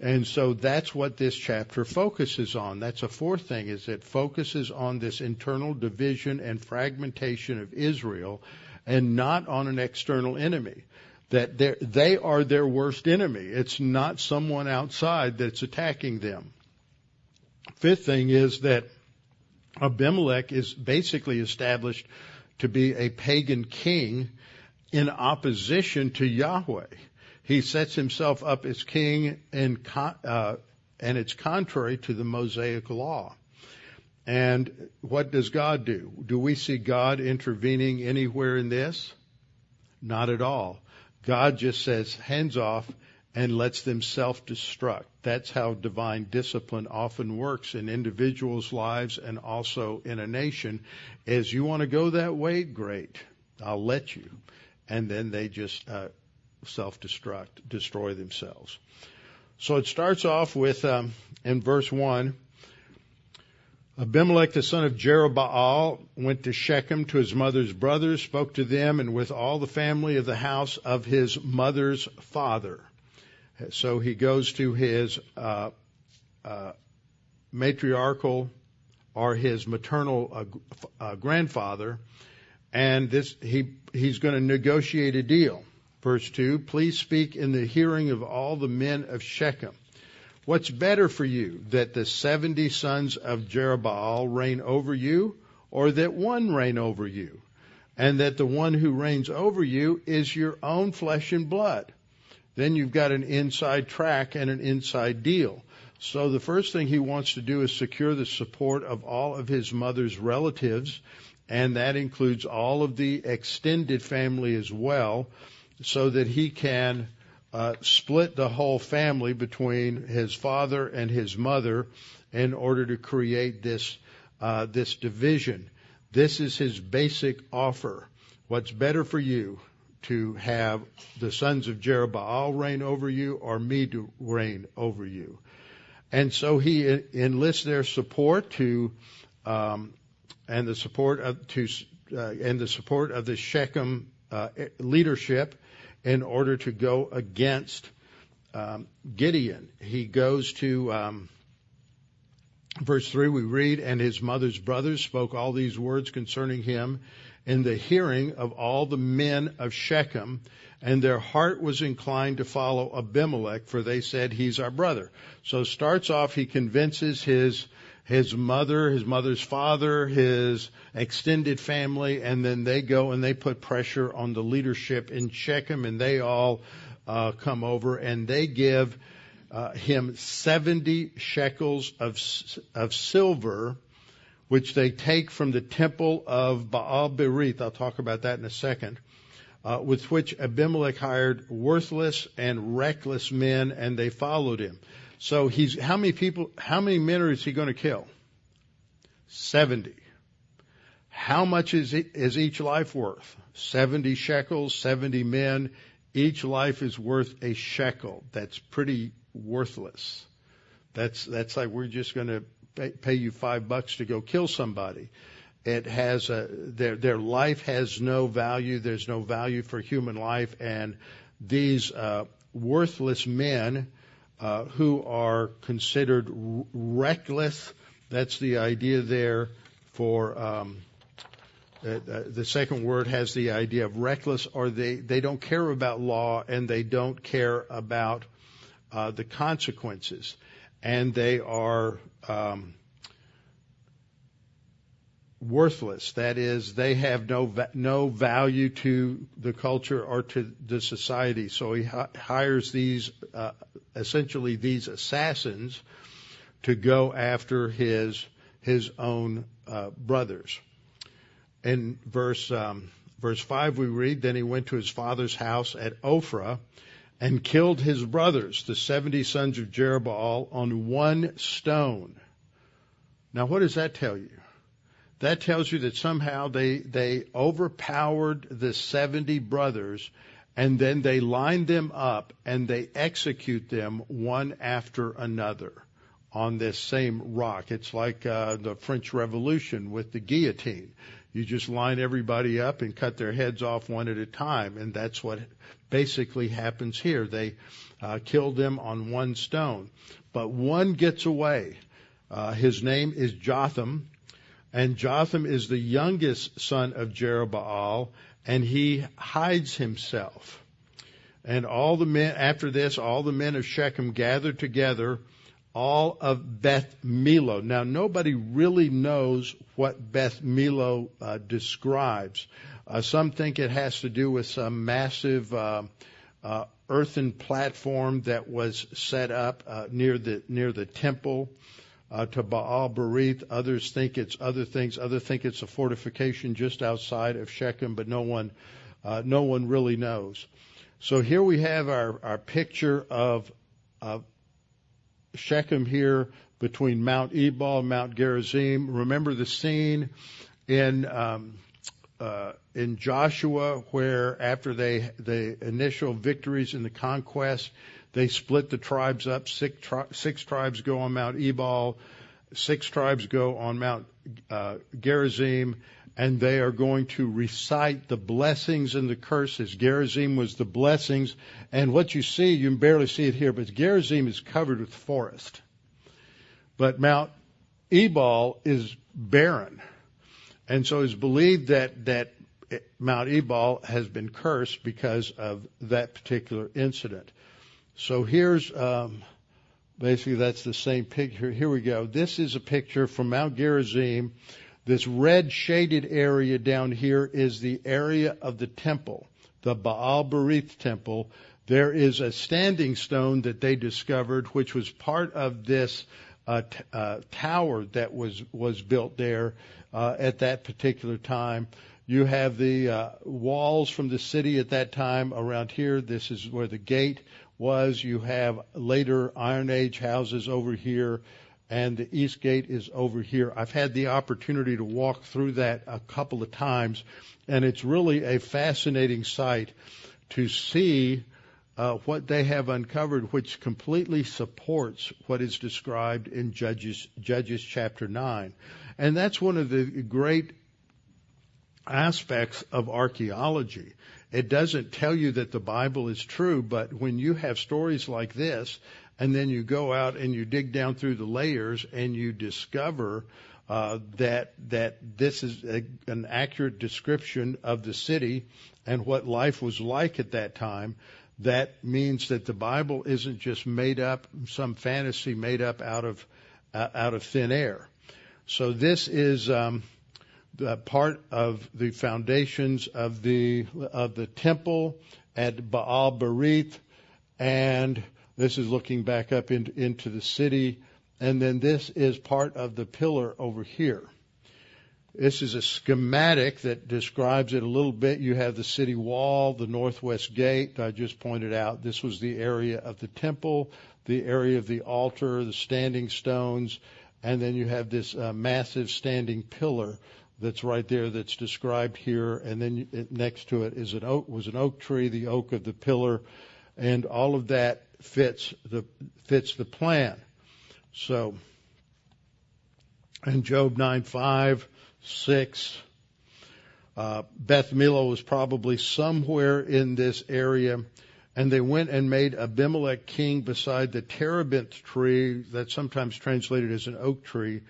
And so that's what this chapter focuses on. That's a fourth thing is it focuses on this internal division and fragmentation of Israel and not on an external enemy that they are their worst enemy. It's not someone outside that's attacking them. Fifth thing is that Abimelech is basically established to be a pagan king in opposition to Yahweh. He sets himself up as king and, uh, and it's contrary to the Mosaic law. And what does God do? Do we see God intervening anywhere in this? Not at all. God just says hands off and lets them self-destruct. That's how divine discipline often works in individuals' lives and also in a nation. As you want to go that way? Great. I'll let you. And then they just uh, self-destruct, destroy themselves. So it starts off with um, in verse one. Abimelech the son of Jerubbaal went to Shechem to his mother's brothers, spoke to them, and with all the family of the house of his mother's father. So he goes to his uh, uh, matriarchal or his maternal uh, uh grandfather, and this he he's going to negotiate a deal. Verse two: Please speak in the hearing of all the men of Shechem What's better for you, that the 70 sons of Jerubbaal reign over you, or that one reign over you? And that the one who reigns over you is your own flesh and blood. Then you've got an inside track and an inside deal. So the first thing he wants to do is secure the support of all of his mother's relatives, and that includes all of the extended family as well, so that he can uh, split the whole family between his father and his mother in order to create this uh, this division. This is his basic offer. What's better for you, to have the sons of Jerubbaal reign over you or me to reign over you? And so he enlists their support to, um, and the support of to, uh, and the support of the Shechem uh, leadership in order to go against um, Gideon. He goes to um, verse three. We read, and his mother's brothers spoke all these words concerning him in the hearing of all the men of Shechem, and their heart was inclined to follow Abimelech, for they said, He's our brother. So starts off, he convinces his his mother, his mother's father, his extended family, and then they go and they put pressure on the leadership in Shechem, and they all uh, come over and they give uh, him 70 shekels of of silver which they take from the temple of Baal Berith. I'll talk about that in a second. Uh, with which Abimelech hired worthless and reckless men, and they followed him. So he's how many people? How many men is he going to kill? Seventy. How much is is each life worth? Seventy shekels, seventy men. Each life is worth a shekel. That's pretty worthless. That's that's like we're just going to pay, pay you five bucks to go kill somebody. It has a, their their life has no value. There's no value for human life, and these uh, worthless men who are considered reckless. That's the idea there for. Um, uh, uh, the second word has the idea of reckless, or they, they don't care about law and they don't care about uh, the consequences and they are um, worthless. That is, they have no no value to the culture or to the society. So he hires these uh, essentially these assassins to go after his his own uh, brothers. In verse um, verse five, we read, then he went to his father's house at Ophrah and killed his brothers, the 70 sons of Jerubbaal, on one stone. Now, what does that tell you? That tells you that somehow they, they overpowered the 70 brothers and then they line them up and they execute them one after another on this same rock. It's like uh, the French Revolution with the guillotine. You just line everybody up and cut their heads off one at a time, and that's what basically happens here. They uh, killed them on one stone, but one gets away. Uh, his name is Jotham, and Jotham is the youngest son of Jerubbaal, and he hides himself. And all the men, after this, all the men of Shechem gathered together all of Beth Millo. Now, nobody really knows what Beth Millo uh, describes. Uh, some think it has to do with some massive uh, uh earthen platform that was set up uh, near the near the temple uh, to Baal. Others think it's other things. Others think it's a fortification just outside of Shechem, but no one no one really knows. So here we have our, our picture of, of Shechem here between Mount Ebal and Mount Gerizim. Remember the scene in um, uh, in Joshua where after they the initial victories in the conquest, they split the tribes up. Six, tri- six tribes go on Mount Ebal, six tribes go on Mount uh, Gerizim, and they are going to recite the blessings and the curses. Gerizim was the blessings, and what you see, you can barely see it here, but Gerizim is covered with forest. But Mount Ebal is barren. And so it's believed that, that Mount Ebal has been cursed because of that particular incident. So here's, um, basically that's the same picture. Here we go. This is a picture from Mount Gerizim this red shaded area down here is the area of the temple, the Baal Berith temple. There is a standing stone that they discovered, which was part of this uh, t- uh, tower that was was built there uh, at that particular time. You have the uh, walls from the city at that time around here. This is where the gate was. You have later Iron Age houses over here and the east gate is over here. I've had the opportunity to walk through that a couple of times, and it's really a fascinating sight to see uh, what they have uncovered, which completely supports what is described in Judges, Judges chapter 9. And that's one of the great aspects of archaeology. It doesn't tell you that the Bible is true, but when you have stories like this, and then you go out and you dig down through the layers and you discover uh, that that this is a, an accurate description of the city and what life was like at that time. That means that the Bible isn't just made up, some fantasy made up out of uh, out of thin air. So this is um, the part of the foundations of the of the temple at Baal Berith, and this is looking back up in, into the city. And then this is part of the pillar over here. This is a schematic that describes it a little bit. You have the city wall, the northwest gate. I just pointed out this was the area of the temple, the area of the altar, the standing stones, and then you have this uh, massive standing pillar that's right there that's described here. And then next to it is an oak was an oak tree, the oak of the pillar, and all of that fits the fits the plan. So, in Job nine five six, uh, Beth Millo was probably somewhere in this area, and they went and made Abimelech king beside the terebinth tree that's sometimes translated as an oak tree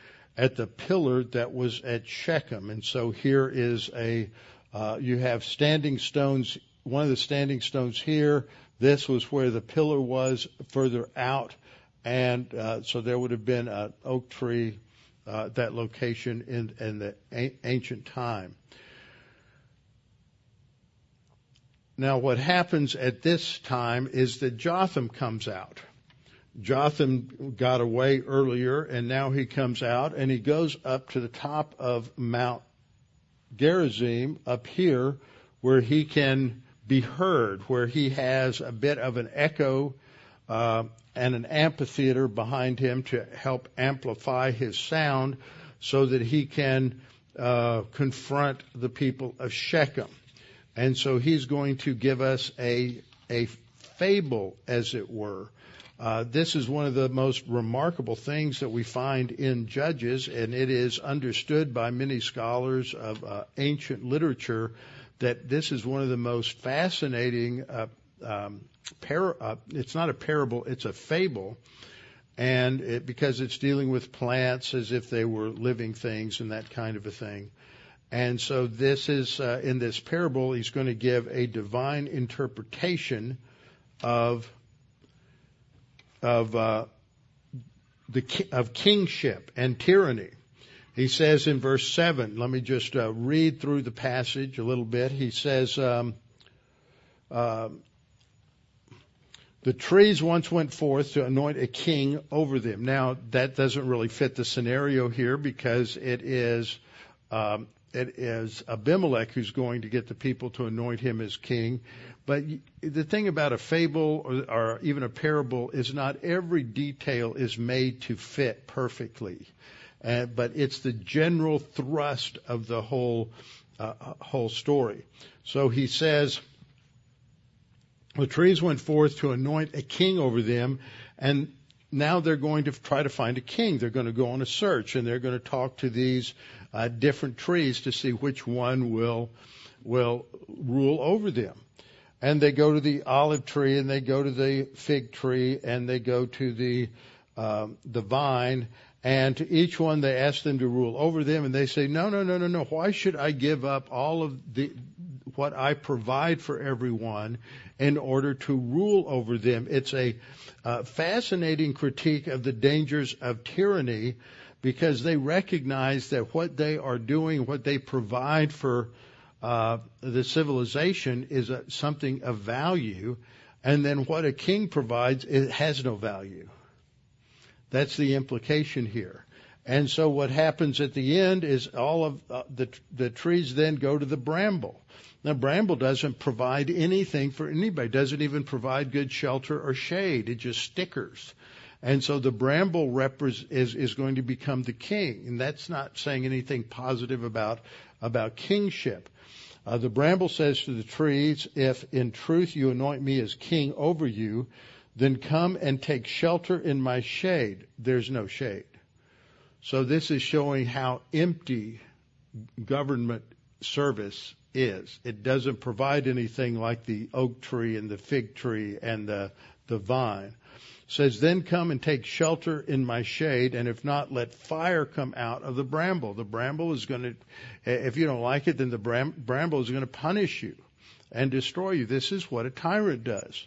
at the pillar that was at Shechem. And so here is a uh, you have standing stones. One of the standing stones here, this was where the pillar was further out, and uh, so there would have been an oak tree, uh, that location in, in the a- ancient time. Now, what happens at this time is that Jotham comes out. Jotham got away earlier, and now he comes out and he goes up to the top of Mount Gerizim up here, where he can be heard, where he has a bit of an echo uh, and an amphitheater behind him to help amplify his sound so that he can uh, confront the people of Shechem. And so he's going to give us a, a fable, as it were. Uh, this is one of the most remarkable things that we find in Judges, and it is understood by many scholars of uh, ancient literature that this is one of the most fascinating. Uh, um, par- uh, it's not a parable; it's a fable, and it, because it's dealing with plants as if they were living things and that kind of a thing. And so this is uh, in this parable, he's going to give a divine interpretation of of uh, the of kingship and tyranny. He says in verse 7, let me just uh, read through the passage a little bit. He says, um, uh, The trees once went forth to anoint a king over them. Now, that doesn't really fit the scenario here because it is. Um, it is Abimelech who's going to get the people to anoint him as king. But the thing about a fable or, or even a parable is not every detail is made to fit perfectly. Uh, but it's the general thrust of the whole uh, whole story. So he says, the trees went forth to anoint a king over them, and now they're going to try to find a king. They're going to go on a search, and they're going to talk to these uh, different trees to see which one will will rule over them. And they go to the olive tree, and they go to the fig tree, and they go to the um, the vine, and to each one, they ask them to rule over them, and they say, no, no, no, no, no. Why should I give up all of the, what I provide for everyone in order to rule over them? It's a uh, fascinating critique of the dangers of tyranny because they recognize that what they are doing, what they provide for uh, the civilization is a, something of value, and then what a king provides, it has no value. That's the implication here. And so what happens at the end is all of uh, the the trees then go to the bramble. Now bramble doesn't provide anything for anybody. Doesn't even provide good shelter or shade. It just stickers. And so the bramble repres- is, is going to become the king. And that's not saying anything positive about, about kingship. Uh, the bramble says to the trees, if in truth you anoint me as king over you, then come and take shelter in my shade. There's no shade. So this is showing how empty government service is. It doesn't provide anything like the oak tree and the fig tree and the, the vine. Says, then come and take shelter in my shade, and if not, let fire come out of the bramble. The bramble is going to, if you don't like it, then the bram, bramble is going to punish you and destroy you. This is what a tyrant does.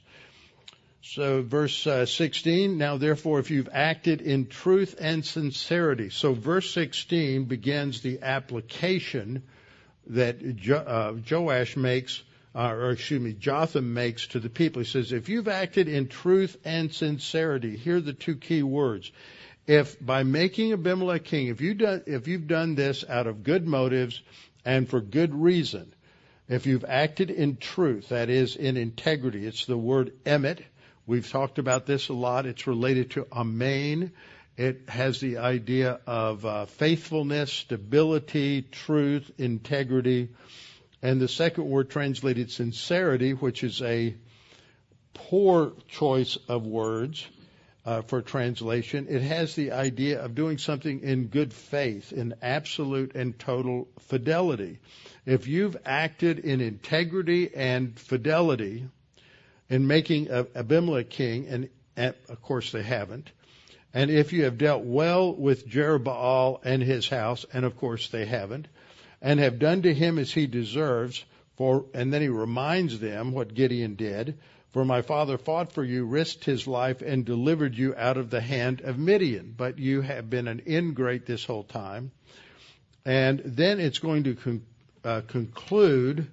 So verse uh, 16, now therefore if you've acted in truth and sincerity. So verse 16 begins the application that jo- uh, Joash makes, uh, or excuse me, Jotham makes to the people. He says, if you've acted in truth and sincerity, here are the two key words. If by making Abimelech king, if you done, if you've done this out of good motives and for good reason, if you've acted in truth, that is in integrity, it's the word emet, We've talked about this a lot. It's related to amen. It has the idea of uh, faithfulness, stability, truth, integrity. And the second word translated sincerity, which is a poor choice of words uh, for translation. It has the idea of doing something in good faith, in absolute and total fidelity. If you've acted in integrity and fidelity, in making Abimelech king, and of course they haven't. And if you have dealt well with Jerubbaal and his house, and of course they haven't, and have done to him as he deserves, for, and then he reminds them what Gideon did, for my father fought for you, risked his life, and delivered you out of the hand of Midian. But you have been an ingrate this whole time. And then it's going to con- uh, conclude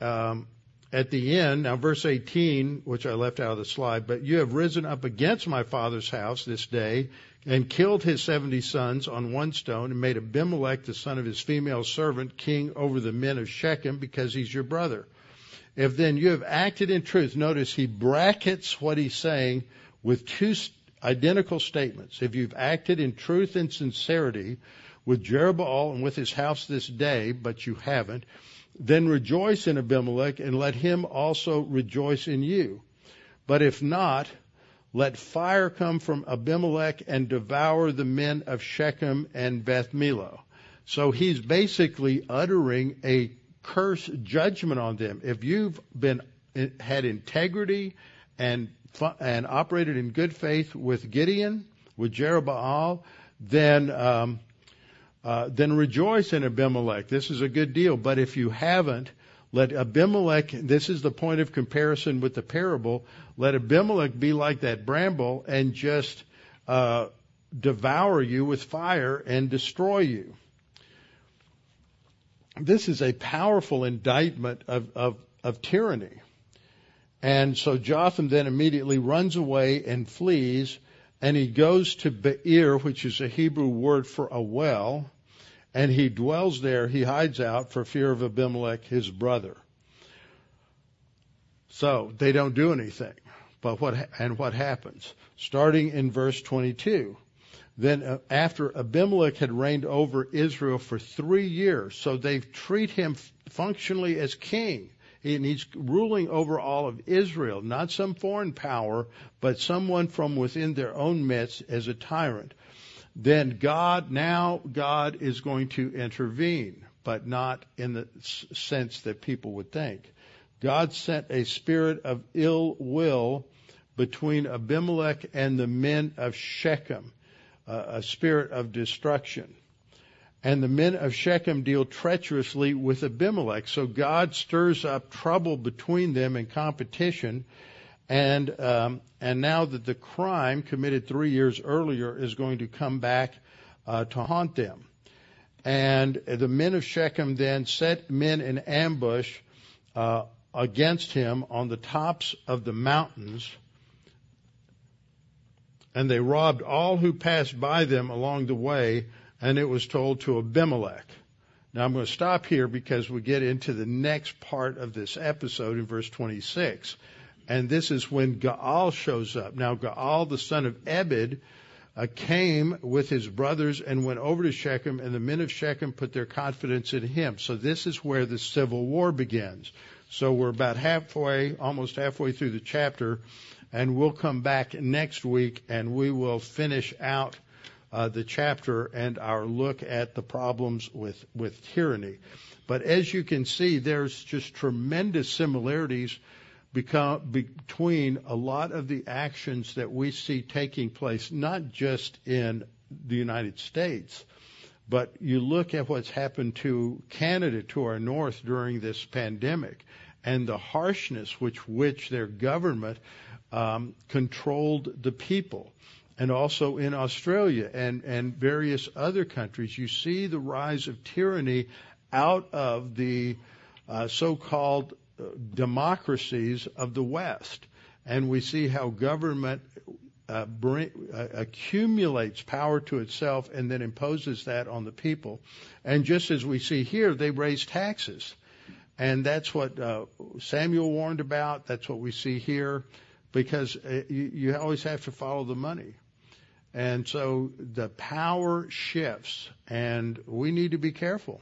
um, at the end, now verse 18, which I left out of the slide, but you have risen up against my father's house this day and killed his 70 sons on one stone and made Abimelech, the son of his female servant, king over the men of Shechem because he's your brother. If then you have acted in truth, notice he brackets what he's saying with two identical statements. If you've acted in truth and sincerity with Jerubbaal and with his house this day, but you haven't, then rejoice in Abimelech and let him also rejoice in you. But if not, let fire come from Abimelech and devour the men of Shechem and Beth Millo. So he's basically uttering a curse judgment on them. If you've been had integrity and and operated in good faith with Gideon, with Jerubbaal, then um, uh, then rejoice in Abimelech. This is a good deal. But if you haven't, let Abimelech, this is the point of comparison with the parable, let Abimelech be like that bramble and just uh, devour you with fire and destroy you. This is a powerful indictment of, of, of tyranny. And so Jotham then immediately runs away and flees and he goes to Beer, which is a Hebrew word for a well, and he dwells there. He hides out for fear of Abimelech, his brother. So they don't do anything. But what and what happens? Starting in verse 22. Then uh, after Abimelech had reigned over Israel for three years, so they treat him functionally as king and he's ruling over all of Israel, not some foreign power, but someone from within their own midst as a tyrant. Then God, now God is going to intervene, but not in the sense that people would think. God sent a spirit of ill will between Abimelech and the men of Shechem, a spirit of destruction. And the men of Shechem deal treacherously with Abimelech. So God stirs up trouble between them and competition. And um, and now that the crime committed three years earlier is going to come back uh, to haunt them. And the men of Shechem then set men in ambush uh, against him on the tops of the mountains, and they robbed all who passed by them along the way and it was told to Abimelech. Now I'm going to stop here because we get into the next part of this episode in verse 26. And this is when Gaal shows up. Now, Gaal, the son of Ebed, uh, came with his brothers and went over to Shechem, and the men of Shechem put their confidence in him. So this is where the civil war begins. So we're about halfway, almost halfway through the chapter, and we'll come back next week and we will finish out uh, the chapter and our look at the problems with with tyranny. But as you can see, there's just tremendous similarities between a lot of the actions that we see taking place, not just in the United States, but you look at what's happened to Canada to our north during this pandemic and the harshness which which their government um, controlled the people. And also in Australia and, and various other countries, you see the rise of tyranny out of the uh, so-called democracies of the West. And we see how government uh, bring, uh, accumulates power to itself and then imposes that on the people. And just as we see here, they raise taxes. And that's what uh, Samuel warned about. That's what we see here because uh, you, you always have to follow the money. And so the power shifts and we need to be careful.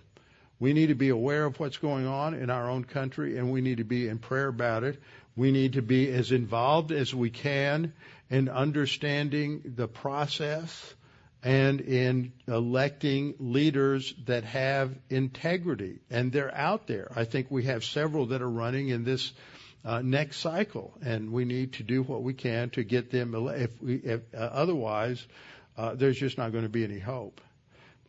We need to be aware of what's going on in our own country and we need to be in prayer about it. We need to be as involved as we can in understanding the process and in electing leaders that have integrity. And they're out there. I think we have several that are running in this uh, next cycle, and we need to do what we can to get them. If, we, if uh, otherwise, uh, there's just not going to be any hope.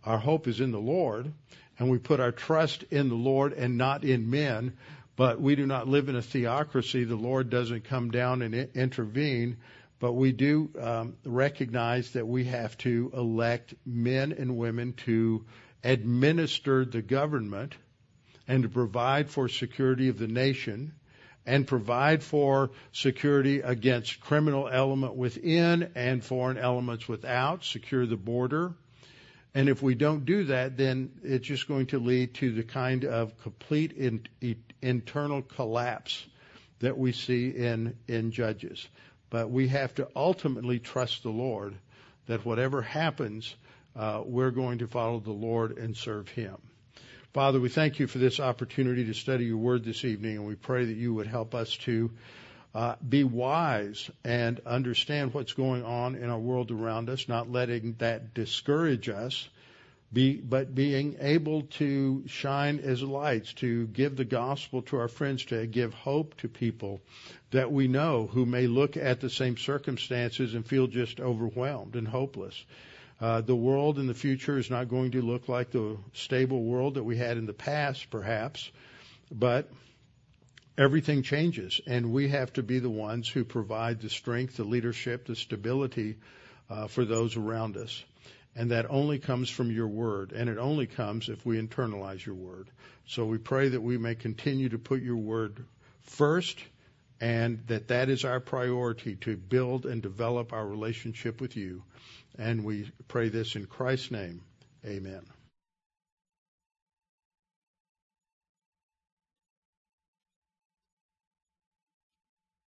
Our hope is in the Lord, and we put our trust in the Lord and not in men. But we do not live in a theocracy. The Lord doesn't come down and intervene. But we do um, recognize that we have to elect men and women to administer the government and to provide for security of the nation and provide for security against criminal element within and foreign elements without, secure the border, and if we don't do that, then it's just going to lead to the kind of complete in, internal collapse that we see in, in Judges. But we have to ultimately trust the Lord that whatever happens, uh, we're going to follow the Lord and serve Him. Father, we thank you for this opportunity to study your word this evening, and we pray that you would help us to uh, be wise and understand what's going on in our world around us, not letting that discourage us, be, but being able to shine as lights, to give the gospel to our friends, to give hope to people that we know who may look at the same circumstances and feel just overwhelmed and hopeless. Uh, the world in the future is not going to look like the stable world that we had in the past, perhaps, but everything changes, and we have to be the ones who provide the strength, the leadership, the stability uh, for those around us. And that only comes from your word, and it only comes if we internalize your word. So we pray that we may continue to put your word first, and that that is our priority to build and develop our relationship with you. And we pray this in Christ's name. Amen.